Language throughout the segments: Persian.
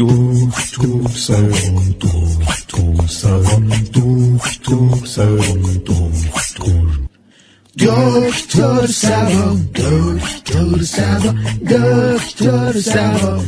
دکتر سران دکتر سران دکتر سران دکتر دکتر سران دکتر سران دکتر سران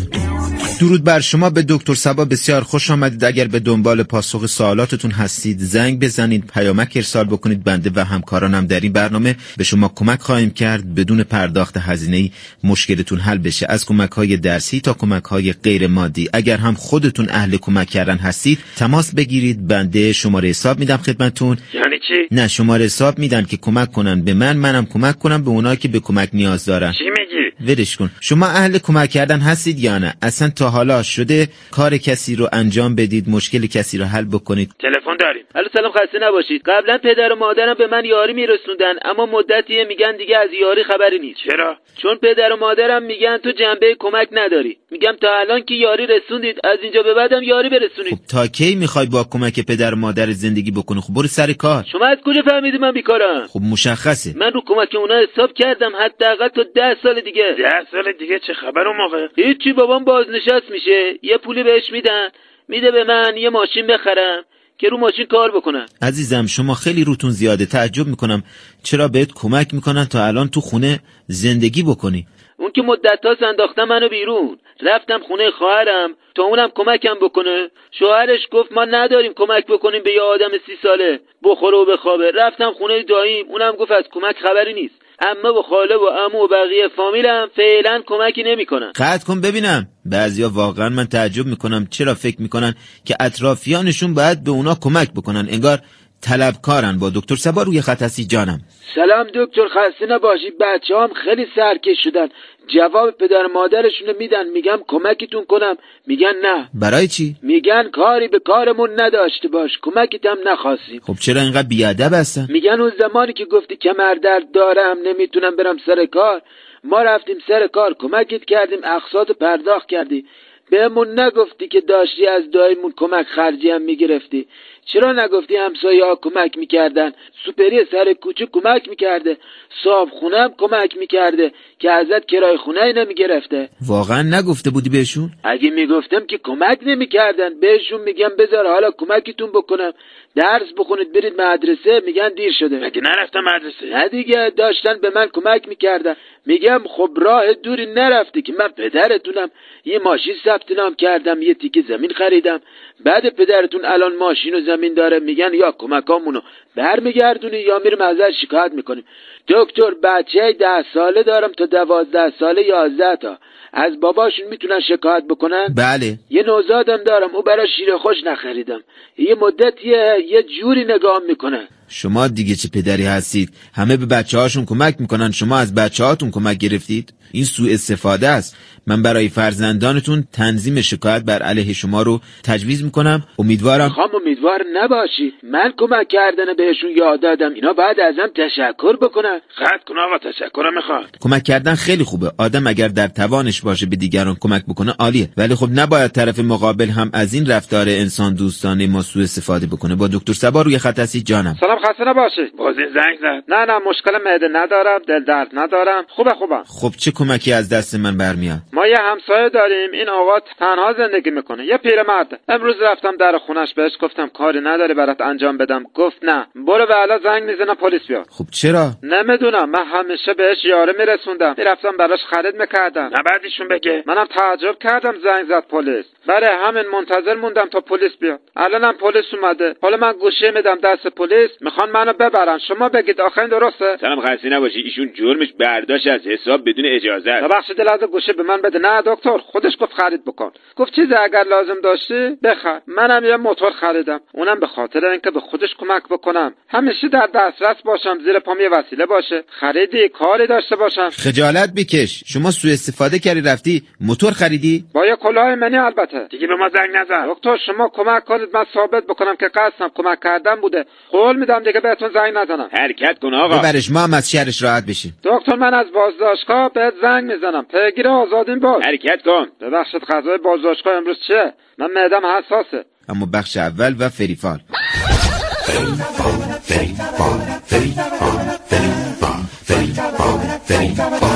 درود بر شما به دکتر سبا بسیار خوش آمدید. اگر به دنبال پاسخ سوالاتتون هستید زنگ بزنید پیامک ارسال بکنید بنده و همکارانم در این برنامه به شما کمک خواهیم کرد بدون پرداخت هزینه مشکلتون حل بشه. از کمک های درسی تا کمک های غیر مادی اگر هم خودتون اهل کمک کردن هستید تماس بگیرید. بنده شماره حساب میدم خدمتتون. یعنی چی؟ نه شماره حساب میدن که کمک کنن به من منم کمک کنم به اونایی که به کمک نیاز دارن. چی میگی؟ ولش کن. شما اهل کمک کردن هستید یا نه؟ اصلا تا حالا شده کار کسی رو انجام بدید مشکل کسی رو حل بکنید؟ تلفن داریم. الو سلام خسته نباشید. قبلا پدر و مادرم به من یاری میرسوندن اما مدتیه میگن دیگه از یاری خبری نیست. چرا؟ چون پدر و مادرم میگن تو جنبه کمک نداری. میگم تا الان که یاری رسوندید از اینجا به بعدم یاری برسونید. خب تا کی می‌خوای با کمک پدر و مادر زندگی بکنی؟ خب برو سر کار. شما از کجا فهمیدی من بیکارم؟ خب مشخصه. من رو کمک اونا حساب کردم حداقل تا ده سال دیگه. ده سال دیگه چه خبر اون موقع؟ هیچی بابام بازنشست میشه. یه پولی بهش میدن. میده به من یه ماشین بخرم که رو ماشین کار بکنم. عزیزم شما خیلی روتون زیاده. تعجب می‌کنم. چرا بهت کمک می‌کنن تا الان تو خونه زندگی بکنی؟ اون که مدت ها انداختم منو بیرون. رفتم خونه خواهرم تا اونم کمکم بکنه. شوهرش گفت ما نداریم کمک بکنیم به یه آدم سی ساله. بخوره و بخوابه. رفتم خونه داییم. اونم گفت از کمک خبری نیست. امه و خاله و امو و بقیه فامیلم فعلا کمکی نمی‌کنن. قطع کن ببینم. بعضیا واقعا من تعجب می‌کنم. چرا فکر می‌کنن که اطرافیانشون باید به اونا کمک بکنن؟ انگار طلبکارن با دکتر سبا روی خط هستی جانم. سلام دکتر خسته نباشی بچه هم خیلی سرکش شدن. جواب پدر مادرشون میدن. میگم کمکتون کنم. میگن نه. برای چی؟ میگن کاری به کارمون نداشته باش. کمکت هم نخواستیم. خب چرا اینقدر بیادب هستن؟ میگن اون زمانی که گفتی کمر درد دارم نمی‌تونم برم سر کار. ما رفتیم سر کار. کمکت کردیم. اقساط پرداخت کردی. بهمون نگفتی که داشتی از دایمون کمک خرجی هم می‌گرفتی. چرا نگفتی همسایه ها کمک می‌کردن؟ سوپری سر کوچه کمک می‌کرده. صاحب خونه هم کمک می‌کرده که ازت کرای خونه نمی‌گرفته. واقعا نگفته بودی بهشون؟ اگه می‌گفتم که کمک نمی‌کردن. بهشون میگم بذار حالا کمکتون بکنم. درس بخونید برید مدرسه میگن دیر شده. مگه نرفتم مدرسه؟ نه دیگه داشتن به من کمک می‌کردن. میگم خب راه دوری نرفتی که من پدرتونم. یه ماشین ثبت نام کردم یه تیکه زمین خریدم. بعد پدرتون الان ماشین و زمین داره میگن یا کمکامونو برمیگردونی یا میرم ازش شکایت می‌کنیم. دکتر بچه ده ساله دارم تا دوازده ساله یازده تا. از باباشون می‌تونن شکایت بکنن؟ بله. یه نوزادم دارم او برای شیر خوش نخریدم. یه مدتیه یه جوری نگاه می‌کنه. شما دیگه چه پدری هستید؟ همه به بچه هاشون کمک می‌کنن. شما از بچه هاتون کمک گرفتید؟ این سوء استفاده است. من برای فرزندانتون تنظیم شکایت بر علیه شما رو تجویز می‌کنم. امیدوارم خام امیدوار نباشی. من کمک کردن بهشون یاد دادم. اینا بعد ازم تشکر بکنن. قطع کن آقا تشکرم می‌خواد کمک کردن خیلی خوبه. آدم اگر در توانش باشه به دیگران کمک بکنه عالیه. ولی خب نباید طرف مقابل هم از این رفتار انسان دوستانه ما سوء استفاده بکنه. با دکتر سبا روی خط هستی جانم. سلام خسته نباشی. باز زنگ زد. نه نه مشکل معده ندارم. دل درد ندارم. خوبه خوبه خب چه کمکی از دست من برمیاد؟ ما یه همسایه داریم این آقا تنها زندگی می‌کنه. یه پیرمرد. امروز رفتم در خونش بهش گفتم کاری نداری برات انجام بدم. گفت نه. برو و الان زنگ می‌زنم پلیس بیاد. خب چرا؟ نمی‌دونم. من همیشه بهش یاره میرسوندم. می‌رفتم براش خرید می‌کردم. نه بعدشون بگه. منم تعجب کردم زنگ زد پلیس. برای همین منتظر موندم تا پلیس بیاد. الانم پلیس اومده. حالا من گوشه میدم دست پلیس. می‌خوان منو ببرن. شما بگید آخه این درسته؟ سلام خسته نباشی. ایشون جرمش برداشت از حساب بدون اجازه است. ببخشید لحظه گوشه به من بده. نه دکتر خودش گفت خرید بکن. گفت چیزی اگر لازم داشتی بخر. منم یه موتور خریدم. اونم به خاطر اینکه به خودش کمک بکنم. همیشه در دسترس باشم زیر پام یه وسیله باشه. خریدی کاری داشته باشم. خجالت بکش. شما سوء استفاده کردی رفتی موتور خریدی؟ با یه کلاه منی البته. دیگه به ما زنگ نزن. دکتر شما کمک کنید. من ثابت بکنم که قصدم کمک کردن بوده. قول میدم دیگه بهتون زنگ نزنم. حرکت کن آقا. ببرش ما هم از شهرش راحت بشیم. دکتر من از بازداشتگاه بهت زنگ می‌زنم. پیگیر آزادین باش حرکت کن ببخشید غذای بازداشتگاه امروز چیه من معدم حساسه اما بخش اول و فریفال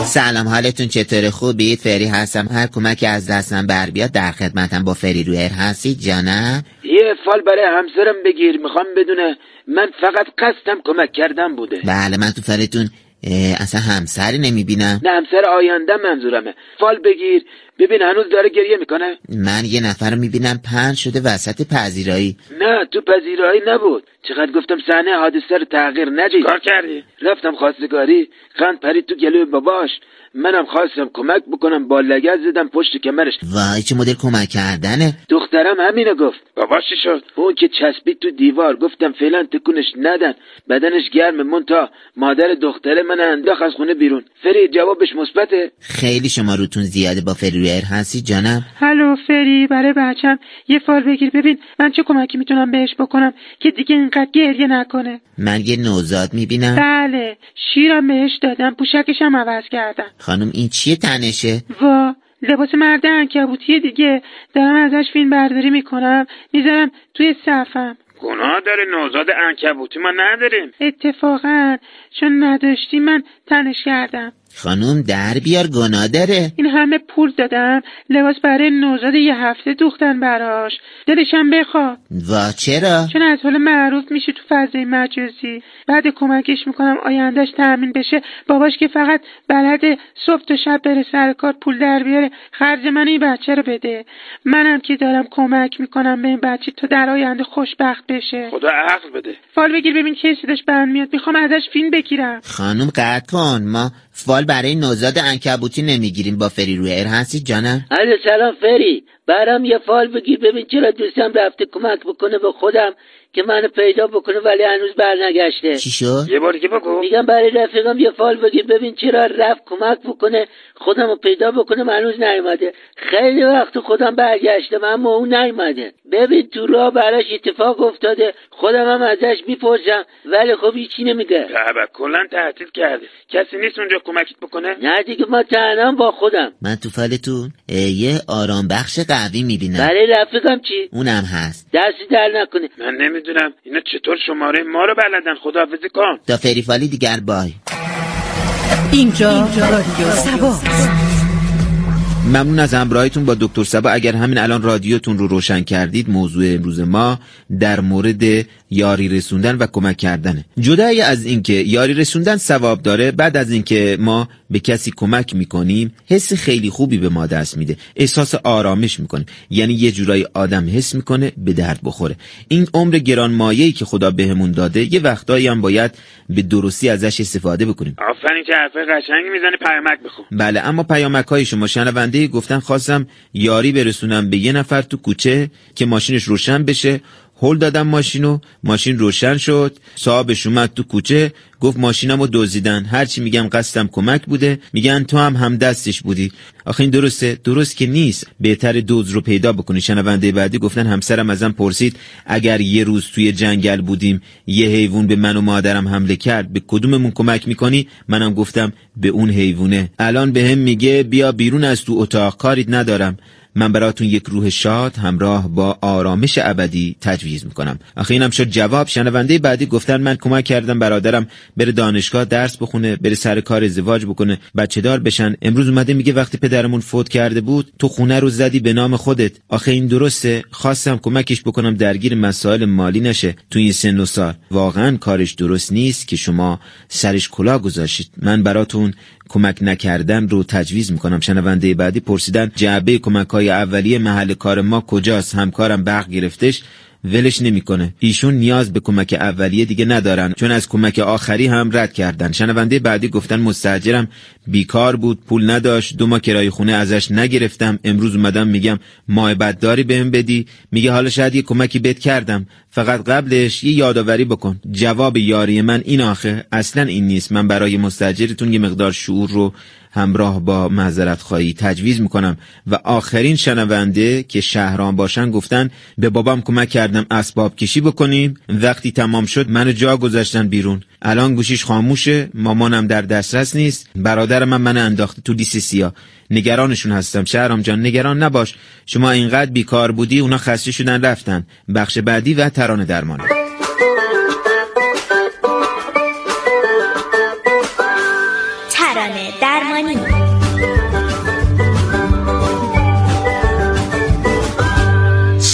سلام حالتون چطوره خوبید فری هستم هر کمکی از دستم بر بیاد در خدمتم با فری رویر هستید جانم یه فال برای همسرم بگیر می‌خوام بدونه من فقط قصدم کمک کردم بوده بله من تو فالتون اه، اصلا همسری نمی‌بینم. نه همسر آینده منظورمه. فال بگیر. ببین هنوز داره گریه می‌کنه. من یه نفر رو می‌بینم پن شده وسط پذیرایی. نه تو پذیرایی نبود. چقدر گفتم صحنه حادثه رو تغییر ندید. کار کردی؟ رفتم خواستگاری. قند پرید تو گلوی باباش. منم خواستم کمک بکنم با لگت زدم پشت کمرش. وای چه مدل کمک کردنه. دخترم همینو گفت. باباش چی شد؟ اون که چسبید تو دیوار. گفتم فعلا تکونش ندن. بدنش گرمه مونتا مادر دختره من انداخت از خونه بیرون. فرید جوابش مثبته. خیلی شما روتون زیاده با فری رویر هستی جانم؟ هلو فری برای بچم. یه فال بگیر. ببین من چه کمکی می‌تونم بهش بکنم که دیگه اینقدر گریه نکنه. من یه نوزاد می‌بینم. بله شیرم بهش دادم. پوشکشم عوض کردم. خانم این چیه تنشه؟ وا لباس مرد انکبوتی دیگه. دارم ازش فیلم برداری می‌کنم. می‌ذارم توی صفم. گناه داره. نوزاد انکبوتی ما نداریم. اتفاقا چون نداشتی من تنش کردم. خانم در بیار گناه داره. این همه پول دادم لباس برای نوزاد یه هفته دوختن براش. دلشم بخواد وا چرا؟ چون از حال معروف میشه تو فضای مجازی. بعد کمکش می‌کنم آیندهش تأمین بشه. باباش که فقط بلد صبح تا شب بره سر کار پول در بیاره. خرج من این بچه رو بده. منم که دارم کمک می‌کنم به این بچه تا در آینده خوشبخت بشه. خدا عقل بده. فال بگیر ببین کی صداش بند میاد می‌خوام ازش فیلم بگیرم. خانم قطع کن ما فال برای نوزاد انکبوتی نمی‌گیریم. با فری رویر هستی جانم؟ علی سلام فری. برام یه فال بگیر ببین چرا دوستم رفته کمک بکنه به خودم. که منو پیدا بکنه ولی هنوز برنگشته. چی شد؟ یه بار دیگه بگو. میگم برای رفیقم یه فال بگیر ببین چرا رفت کمک بکنه خودم رو پیدا بکنه هنوز نیومده. خیلی وقت خودم برگشتم اما اون نیومده. ببین تو راه براش اتفاق افتاده خودم هم ازش می‌پرسم ولی خب هیچی نمیگه. بابا کلا تعطیل کرده. کسی نیست اونجا کمکت بکنه؟ نه دیگه ما تنها با خودم. من تو فالتون یه آرام بخش قوی می‌بینم. برای رفیقم چی؟ اونم هست. دستی در نکنه. من نمی‌دونم اینا چطور شماره ما رو بلدن؟ خداحافظی کن. تا فری فالی دیگر بای. اینجا رادیو سبا ممنون از همراهیتون با دکتر سبا. اگر همین الان رادیوتون رو روشن کردید موضوع امروز ما در مورد یاری رسوندن و کمک کردنه. جدای از اینکه یاری رسوندن ثواب داره بعد از اینکه ما به کسی کمک می‌کنیم حس خیلی خوبی به ما دست میده. احساس آرامش می‌کنیم یعنی یه جورایی آدم حس می‌کنه به درد بخوره. این عمر گرانمایه‌ای که خدا بهمون داده یه وقتایی هم باید به درستی ازش استفاده بکنیم. آفرین که حرفای قشنگی می‌زنی. پیامک بخون. بله اما پیامک های شما شنونده گفتن خواستم یاری برسونم به یه نفر تو کوچه که ماشینش روشن بشه. هل دادم ماشینو. ماشین روشن شد. صاحبش اومد تو کوچه. گفت ماشینم رو دزدیدن. هرچی میگم قصدم کمک بوده. میگن تو هم هم دستش بودی. آخه این درسته. درست که نیست. بهتر دوز رو پیدا بکنی. شنونده بعدی گفتن همسرم ازم پرسید اگر یه روز توی جنگل بودیم یه حیوان به من و مادرم حمله کرد به کدوممون کمک می‌کنی؟ منم گفتم به اون حیوانه. الان به هم میگه بیا بیرون از تو اتاق. کاریت ندارم. من براتون یک روح شاد همراه با آرامش ابدی تجویز می‌کنم. آخه اینم شد جواب. شنونده بعدی گفتن من کمک کردم برادرم بره دانشگاه درس بخونه بره سر کار ازدواج بکنه. بچه دار بشن. امروز اومده میگه وقتی پدرمون فوت کرده بود تو خونه رو زدی به نام خودت. آخه این درسته. خواستم کمکش بکنم درگیر مسائل مالی نشه. تو این سن و سال. واقعا کارش درست نیست که شما سرش کلا گذاشتید. من براتون کمک نکردن رو تجویز می‌کنم. شنونده بعدی پرسیدن جعبه کمک های اولیه محل کار ما کجاست؟ همکارم برق گرفتش. ولش نمی‌کنه. ایشون نیاز به کمک اولیه دیگه ندارن چون از کمک آخری هم رد کردن. شنونده بعدی گفتن مستاجرم بیکار بود پول نداشت دو ماه کرایه خونه ازش نگرفتم. امروز اومدم میگم ماه بدداری بهم بدی؟ میگه حالا شاید یه کمکی بهت کردم. فقط قبلش یه یادآوری بکن. جواب یاری من این آخه. اصلا این نیست. من برای مستاجرتون یه مقدار شعور رو همراه با معذرت خواهی تجویز می‌کنم. و آخرین شنونده که شهران باشن گفتن به بابام کمک کردم اسباب کشی بکنیم. وقتی تمام شد منو جا گذاشتن بیرون. الان گوشیش خاموشه مامانم در دسترس نیست. برادر من منو انداخته تو لیست سیاه. نگرانشون هستم. شهرام جان نگران نباش. شما اینقدر بیکار بودی اونا خسته شدن رفتن. بخش بعدی و ترانه درمان.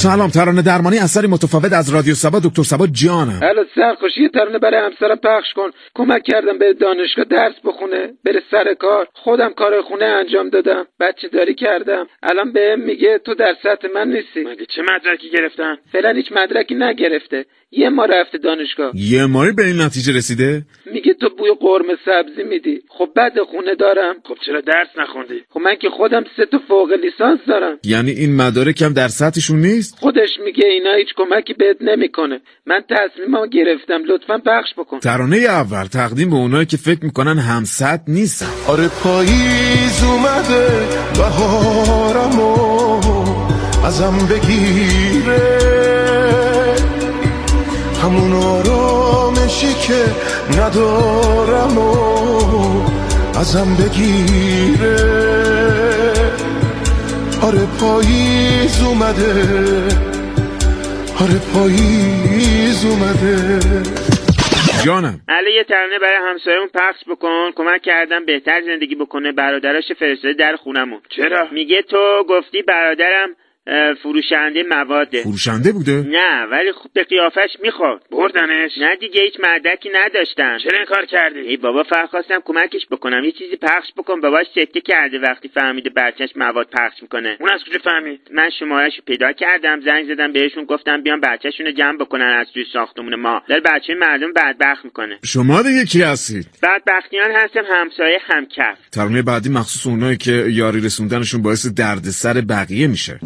سلام ترانه درمانی اثری متفاوت از رادیو سبا دکتر سبا جانم. حالا سرخوشی یه ترانه برای همسرم پخش کن. کمک کردم به دانشگاه درس بخونه بره سر کار. خودم کار خونه انجام دادم. بچه داری کردم. الان بهم میگه تو در سطح من نیستی. مگه چه مدرکی گرفتن؟ فعلا هیچ مدرکی نگرفته. یه ما رفته دانشگاه. یه ماهی به این نتیجه رسیده؟ میگه تو بوی قرمه سبزی میدی. خب بعد خونه دارم. خب چرا درس نخوندی؟ خب من که خودم سه تا فوق لیسانس دارم. یعنی این مدارکم در سطحشون نیست؟ خودش میگه اینا هیچ کمکی بهت نمی‌کنه. من تصمیمم گرفتم. لطفا پخش بکن. ترانه اول تقدیم به اونایی که فکر می‌کنن همسط نیستن. آره پاییز اومده. بهارمو ازم بگیره. همون آرامشی که ندارم و ازم بگیره. آره پاییز اومده آره پاییز اومده. جانم. علی یه ترانه برای همسایمون پخش بکن. کمک کردم بهتر زندگی بکنه برادراش فرستاده در خونمون. چرا؟ میگه تو گفتی برادرم فروشنده مواده. فروشنده بوده؟ نه ولی خوب به قیافش می‌خورد. بردنش. نه دیگه هیچ مدرکی نداشتن. چرا این کار کردی ای بابا فقط خواستم کمکش بکنم. یه چیزی پخش بکن. باباش سکته کرده وقتی فهمیده بچهش مواد پخش می‌کنه. اون از کجا فهمید؟ من شمارهش پیدا کردم زنگ زدم بهشون گفتم بیان بچهشون رو جمع بکنن از توی ساختمون ما. داره بچه مردم بدبخت می‌کنه. شما دیگه کی هستید؟ بدبختیان هستم همسایه همکف. ترانه بعدی مخصوص اونایی که یاری رسوندنشون باعث دردسر بقیه میشه.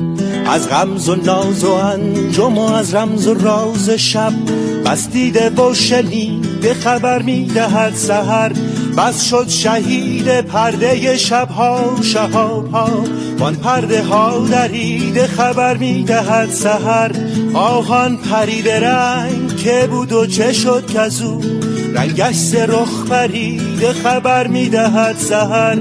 از غمز و ناز و انجام و از رمز و راز شب بس دیده و شنیده خبر می‌دهد سهر بس شد شهید پرده شبها شهاب ها وان پرده ها دریده خبر می‌دهد سهر آهان پرید رنگ که بود و چه شد کزو. رنگش ز رخ پریده خبر می‌دهد سهر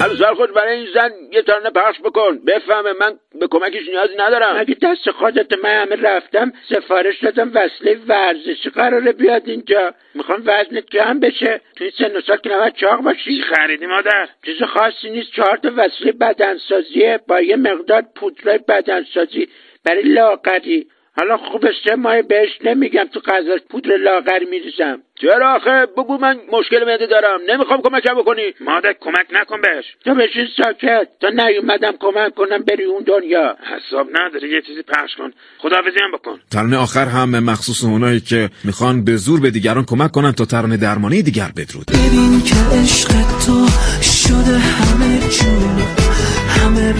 همسر خود برای این زن یه ترانه پخش بکن. بفهمه من به کمکش نیازی ندارم. مگه دست خودت من همه رفتم سفارش دادم وصله ورزشی قراره بیاد اینجا. می‌خوام وزنت کم بشه. تو این سن و سال که نباید چاق باشی. خریدی مادر؟ چیز خاصی نیست. چهار تا وصله بدنسازیه. با یه مقدار پودرای بدنسازی. برای لاغری. حالا خوبه سه ماه بهش نمیگم تو غذاش پودر لاغری میریزم. چرا آخه؟ بگو من مشکل معده دارم. نمی‌خوام کمکم بکنی. مادر کمک نکن بهش. تو بشین ساکت. تا نیومدم کمک کنم بری اون دنیا. حساب نداری یه چیزی پخش کن. خداحافظی هم بکن. ترانه آخر هم مخصوص اونایی که می‌خوان به زور به دیگران کمک کنن تا ترانه درمانی دیگر بدرود. ببین که عشق تو شده همه جون همه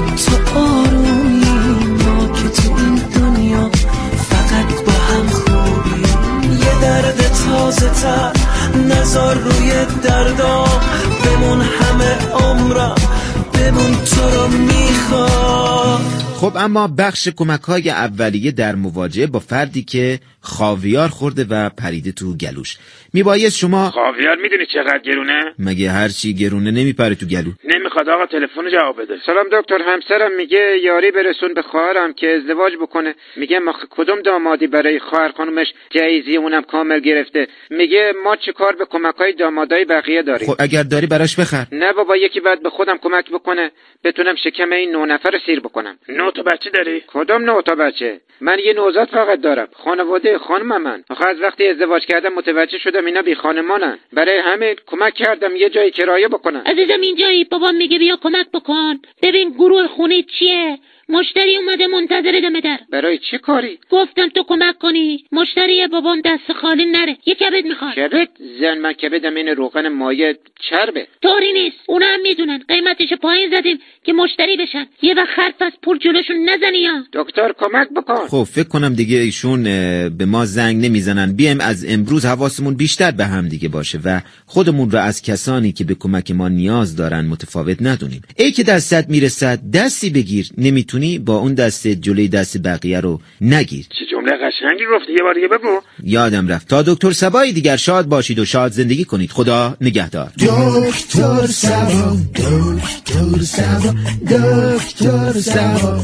تو آرومیم ما که تو این دنیا فقط با هم خوبیم. یه درد تازه تر نزار روی دردام بمون همه عمرم بمون تو رو می‌خوام خب اما بخش کمک های اولیه در مواجهه با فردی که خاویار خورده و پریده تو گلوش. میبایست شما خاویار می‌دونی چقدر گرونه؟ مگه هرچی گرونه نمیپره تو گلو. نمی‌خواد آقا تلفن جواب بده. سلام دکتر همسرم میگه یاری برسون به خواهرم که ازدواج بکنه. میگه ما کدوم دامادی برای خواهر خانومش جایزی اونم کامل گرفته؟ میگه ما چه کار به کمک های دامادای بقیه داریم؟ خب اگر داری براش بخر. نه بابا یکی بعد به خودم کمک بکنه. بتونم شکم این نه نفر رو سیر بکنم. نه تا بچه داری؟ کدوم نه تا بچه؟ من یه نوزاد فقط دارم. خانواده خانم من. آخه از وقتی ازدواج کردم متوجه شدم اینا بی خانمانن. برای همین کمک کردم یه جای کرایه بکنم عزیزم اینجایی بابام میگه بیا کمک بکن. ببین گروه خونه چیه؟ مشتری اومده منتظر دم در. برای چه کاری؟ گفتم تو کمک کنی. مشتری بابام دست خالی نره. یه کبد می‌خواد. کبد؟ زن من کبدم این روغن مایه چربه. طوری نیست. اونا هم می‌دونن. قیمتش پایین زدیم که مشتری بشن. یه وقت حرف از پول جلوشون نزنی یا دکتر کمک بکن. خب فکر کنم دیگه ایشون به ما زنگ نمی‌زنن. بیایم از امروز حواسمون بیشتر به هم دیگه باشه و خودمون رو از کسانی که به کمک ما نیاز دارن متفاوت ندونیم. ای که دستت می‌رسد دستی بگیر. نمی‌تونی با اون دست جلوی دست بقیه رو نگیر. چه جمله قشنگی گفتی یه بار دیگه بگو. یادم رفت. تا دکتر سبایی دیگر شاد باشید و شاد زندگی کنید. خدا نگهدار. دکتر سبا دکتر سبا دکتر سبا.